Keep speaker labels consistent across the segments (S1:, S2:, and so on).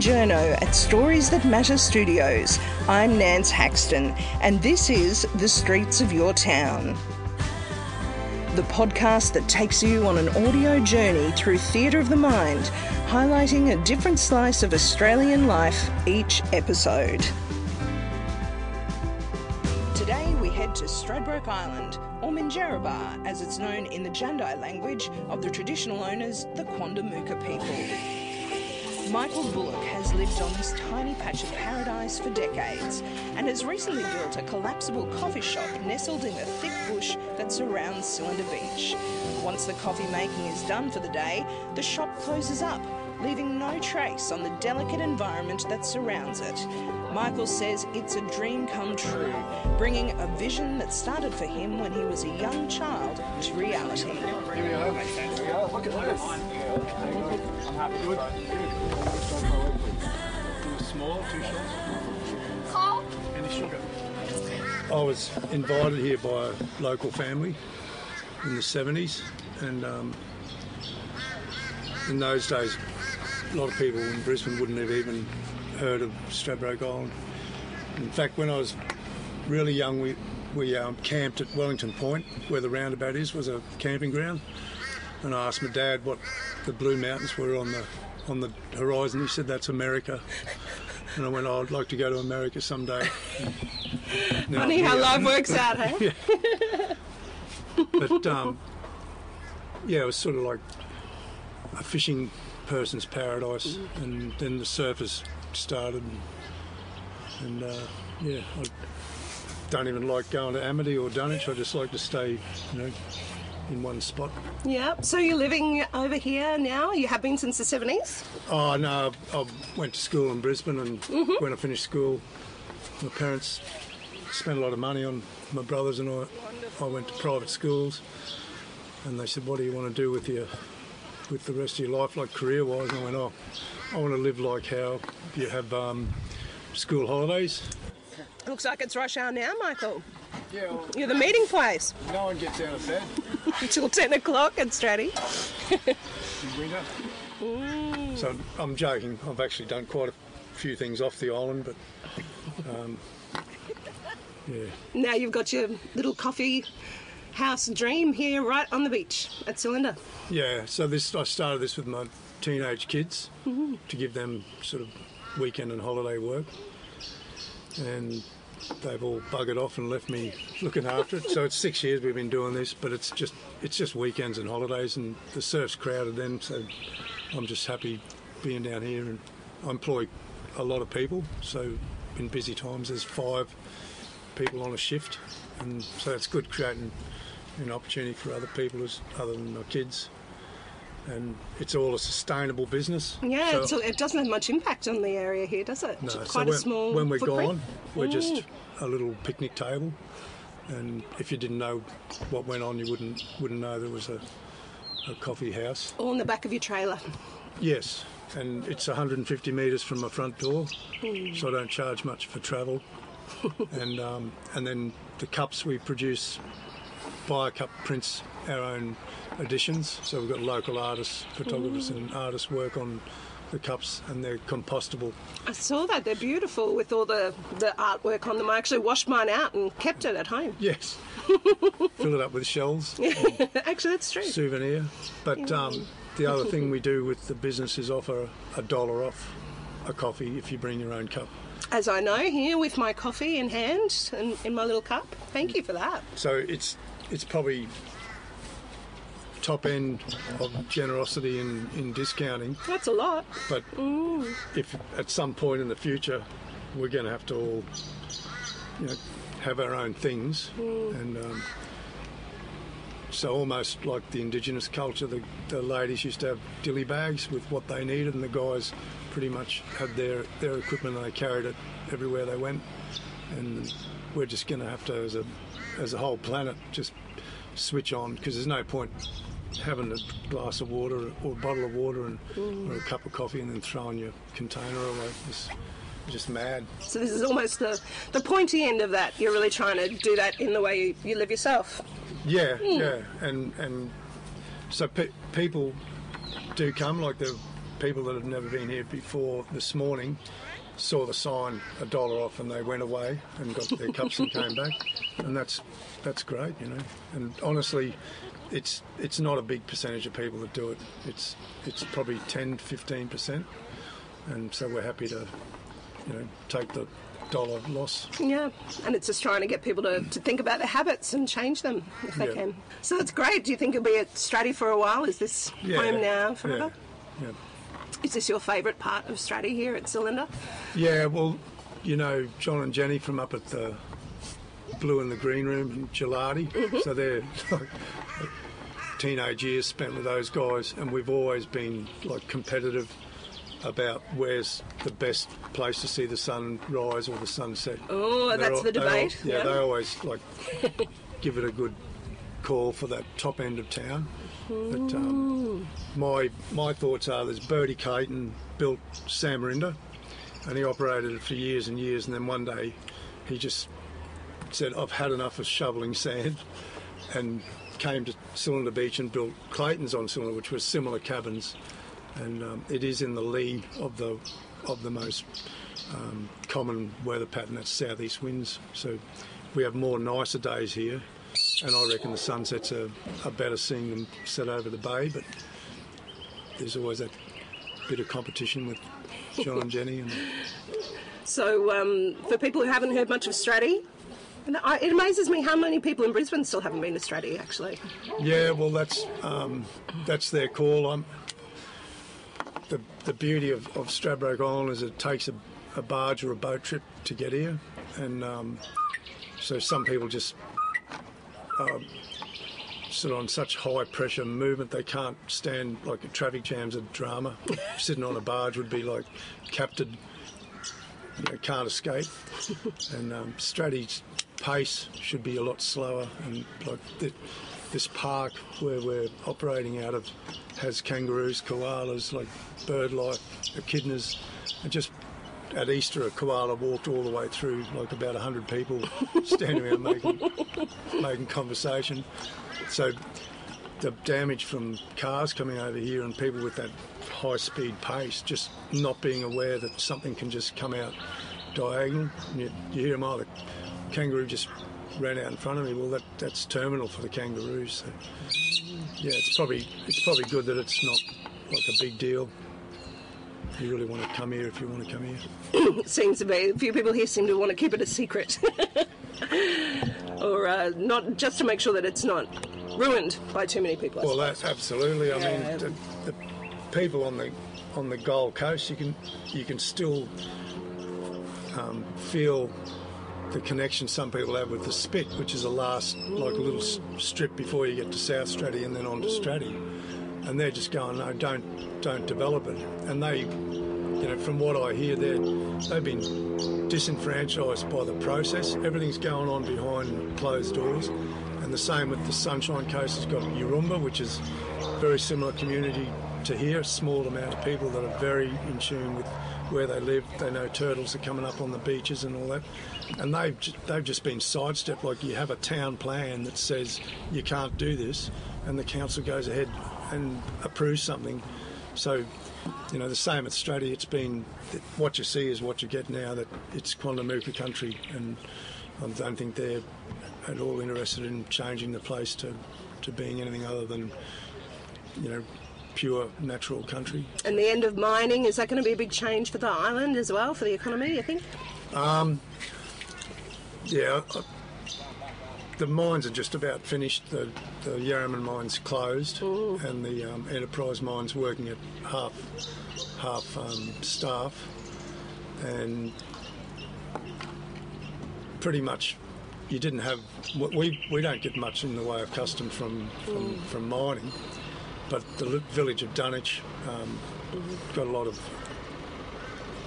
S1: journo at Stories That Matter Studios. I'm Nance Haxton, and this is The Streets of Your Town. The podcast that takes you on an audio journey through theatre of the mind, highlighting a different slice of Australian life each episode. Today we head to Stradbroke Island, or Minjerribah as it's known in the Jandai language of the traditional owners, the Quandamooka people. Michael Bullock has lived on this tiny patch of paradise for decades and has recently built a collapsible coffee shop nestled in the thick bush that surrounds Cylinder Beach. Once the coffee making is done for the day, the shop closes up, leaving no trace on the delicate environment that surrounds it. Michael says it's a dream come true, bringing a vision that started for him when he was a young child to reality.
S2: Here we are. Look at this. I'm happy. Good. Small. Any sugar? I was invited here by a local family in the 70s, and um, in those days, a lot of people in Brisbane wouldn't have even heard of Stradbroke Island. In fact, when I was really young, we we um, camped at Wellington Point, where the roundabout is, was a camping ground. And I asked my dad what the Blue Mountains were on the on the horizon. He said that's America. And I went, oh, I'd like to go to America someday.
S1: Funny how life works out, hey?
S2: But um, yeah, it was sort of like a fishing person's paradise, and then the surfers started, and, and uh, yeah, I don't even like going to Amity or Dunwich. I just like to stay, you know, in one spot.
S1: Yeah. So you're living over here now? You have been since the 70s?
S2: Oh no, I went to school in Brisbane, and when I finished school, my parents spent a lot of money on my brothers and I. I went to private schools, and they said, "What do you want to do with your with the rest of your life, like career-wise?" And I went, "Oh, I want to live like how you have um, school holidays."
S1: Looks like it's rush hour now, Michael.
S2: Yeah, well,
S1: You're the meeting place
S2: no one gets out of bed
S1: until 10 o'clock at Straddie.
S2: in winter. So I'm joking. I've actually done quite a few things off the island, but um, yeah.
S1: Now you've got your little coffee house dream here right on the beach at Cylinder.
S2: Yeah, so this I started this with my teenage kids mm-hmm. to give them sort of weekend and holiday work, and they've all buggered off and left me looking after it. So it's six years we've been doing this, but it's just it's just weekends and holidays, and the surf's crowded then, so I'm just happy being down here, and I employ a lot of people. So in busy times, there's five people on a shift, and so it's good creating an opportunity for other people as other than my kids. And it's all a sustainable business.
S1: Yeah,
S2: So-
S1: it doesn't have much impact on the area here, does it?
S2: no,
S1: It's
S2: so
S1: quite
S2: when,
S1: a small
S2: when we're
S1: footprint.
S2: gone, we're just a little picnic table, and if you didn't know what went on, you wouldn't wouldn't know there was a, a coffee house.
S1: All in the back of your trailer.
S2: Yes, and it's 150 metres from my front door,
S1: Hmm.
S2: so I don't charge much for travel. and um, and then the cups we produce, Bio Cup prints our own editions. So we've got local artists, photographers, and artists work on the cups, and they're compostable.
S1: I saw that. They're beautiful with all the, the artwork on them. I actually washed mine out and kept it at home.
S2: Yes, fill it up with shells.
S1: actually, that's true.
S2: souvenir. But um, the other thing we do with the business is offer a dollar off a coffee if you bring your own cup.
S1: As I know, here with my coffee in hand and in my little cup. Thank you for that.
S2: So it's it's probably top end of generosity in, in discounting.
S1: That's a lot.
S2: But if at some point in the future we're going to have to all you know, have our own things and um, so almost like the indigenous culture, the, the ladies used to have dilly bags with what they needed, and the guys pretty much had their, their equipment and they carried it everywhere they went. And we're just going to have to, as a as a whole planet, just switch on because there's no point having a glass of water or a bottle of water and or a cup of coffee and then throwing your container away. It's just mad.
S1: So this is almost the, the pointy end of that. You're really trying to do that in the way you, you live yourself.
S2: Yeah, hmm. yeah, and and so pe- people do come like the people that have never been here before this morning saw the sign a dollar off and they went away and got their cups and came back, and that's that's great, you know. And honestly, it's it's not a big percentage of people that do it. It's it's probably 10, 15 percent, and so we're happy to, you know, take the dollar loss.
S3: Yeah, and it's just trying to get people to, to think about their habits and change them if they
S2: Yeah.
S3: can. So that's great. Do you think it'll be at Straddie for a while? Is this home now forever?
S2: Yeah. yeah.
S3: Is this your favourite part of Straddie here at Cylinder?
S2: Yeah, well, you know, John and Jenny from up at the Blue and the Green Room in Gelati. Mm-hmm. So they're like teenage years spent with those guys, and we've always been like competitive about where's the best place to see the sun rise or the sunset.
S3: Oh, that's
S2: al-
S3: the debate,
S2: yeah,
S3: yeah.
S2: they always like give it a good call for that top end of town. But um, my my thoughts are there's Bertie Caton built Samarinda, and he operated it for years and years, and then one day he just said I've had enough of shoveling sand, and came to Cylinder Beach and built Clayton's on Cylinder, which were similar cabins, and um, it is in the lee of the of the most um, common weather pattern that's southeast winds. So we have more nicer days here, and I reckon the sunsets are, are better seeing them set over the bay. But there's always that bit of competition with John and Jenny, and
S3: So, um, for people who haven't heard much of Straddie, I, it amazes me how many people in Brisbane still haven't been to Straddie, actually.
S2: yeah, well that's um, that's their call. I'm, the the beauty of, of Stradbroke Island is it takes a, a barge or a boat trip to get here, and um, so some people just um, sit on such high pressure movement they can't stand like a traffic jam's a drama. Sitting on a barge would be like captured, you know, can't escape. and um, pace should be a lot slower, and like th- this park where we're operating out of has kangaroos, koalas, like bird life, echidnas, and just at Easter, a koala walked all the way through, like about 100 people standing around making, making conversation. So the damage from cars coming over here and people with that high speed pace just not being aware that something can just come out diagonal. And you, you hear them, oh, the kangaroo just ran out in front of me. Well, that, that's terminal for the kangaroos. So, yeah, it's probably it's probably good that it's not like a big deal. You really want to come here if you want to come here.
S3: It seems to be. A few people here seem to want to keep it a secret. or uh, not, just to make sure that it's not ruined by too many people. I
S2: Well,
S3: that's
S2: that absolutely. I
S3: Yeah.
S2: mean, the, the people on the on the Gold Coast, you can you can still um, feel the connection some people have with the Spit, which is a last like a little strip before you get to South Straddie and then on to Straddie, and they're just going, no, don't don't develop it, and they. You know, from what I hear, they they've been disenfranchised by the process. Everything's going on behind closed doors, and the same with the Sunshine Coast It's got Yaroomba, which is a very similar community to here. A small amount of people that are very in tune with where they live. They know turtles are coming up on the beaches and all that, and they've they've just been sidestepped. Like you have a town plan that says you can't do this, and the council goes ahead and approves something. So, you know, the same at Straddie. It's been what you see is what you get now. That it's Quandamooka country, and I don't think they're at all interested in changing the place to, to being anything other than, you know, pure natural country.
S3: and the end of mining, is that going to be a big change for the island as well, for the economy, I think?
S2: Um, Yeah, I, the mines are just about finished. The, the Yarraman mine's closed, and the um, Enterprise mine's working at half half um, staff, and pretty much you didn't have. We we don't get much in the way of custom from from, from mining, but the village of Dunwich um, got a lot of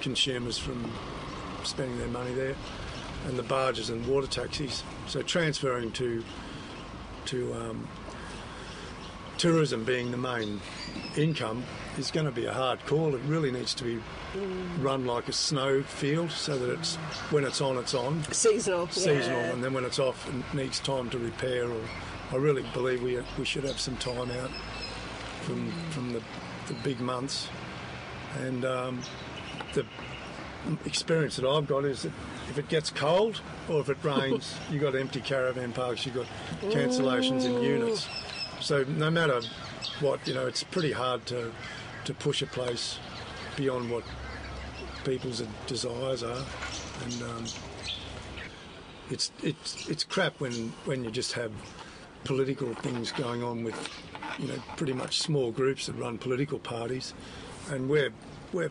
S2: consumers from spending their money there, and the barges and water taxis. So transferring to to um, tourism being the main income is going to be a hard call. It really needs to be run like a snow field, so that it's when it's on, it's on,
S3: Seasonal.
S2: seasonal,
S3: yeah.
S2: and then when it's off, it needs time to repair. Or I really believe we we should have some time out from from the, the big months And um, the experience that I've got is that if it gets cold or if it rains, you've got empty caravan parks, you've got cancellations in units. So no matter what, you know, it's pretty hard to, to push a place beyond what people's desires are. And um, it's, it's, it's crap when, when you just have political things going on with, you know, pretty much small groups that run political parties. And we're, we're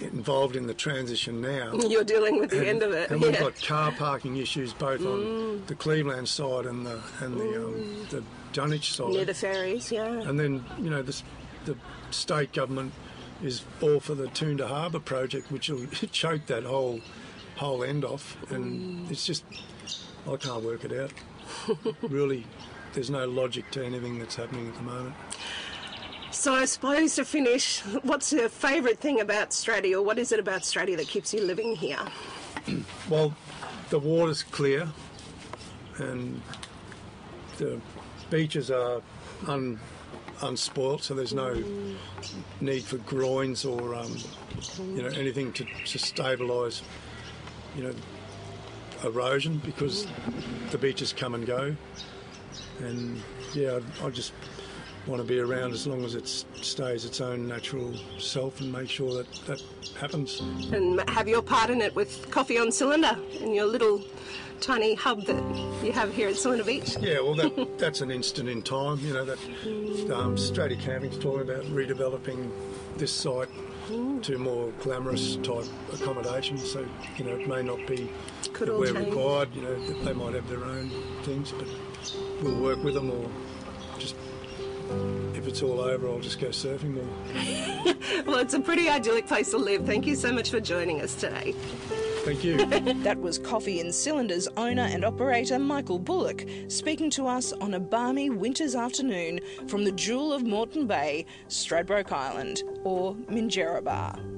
S2: involved in the transition now.
S3: You're dealing with the
S2: and,
S3: end of it.
S2: And we've got car parking issues both
S3: Mm.
S2: on the Cleveland side and the and the um, the Dunwich side.
S3: Near the ferries, yeah.
S2: and then you know the the state government is all for the Toondah Harbour project, which will choke that whole whole end off, and
S3: Mm.
S2: it's just I can't work it out. really, there's no logic to anything that's happening at the moment.
S3: So I suppose to finish, what's your favourite thing about Straddie, or what is it about Straddie that keeps you living here?
S2: Well, the water's clear, and the beaches are un, unspoilt, so there's no need for groins or um, you know anything to, to stabilise you know erosion because the beaches come and go, and yeah, I, I just want to be around as long as it stays its own natural self and make sure that that happens.
S3: And have your part in it with Coffee on Cylinder and your little tiny hub that you have here at Cylinder Beach?
S2: Yeah, well, that, that's an instant in time. You know that um, Straddie Camping's talking about redeveloping this site to more glamorous type accommodation. So you know, it may not be
S3: Could
S2: we're
S3: change.
S2: required. You know, they might have their own things, but we'll work with them or just. If it's all over, I'll just go surfing more.
S3: Well, it's a pretty idyllic place to live. Thank you so much for joining us today.
S2: Thank you.
S1: That was Coffee on Cylinders owner and operator Michael Bullock speaking to us on a balmy winter's afternoon from the jewel of Moreton Bay, Stradbroke Island, or Minjerribah.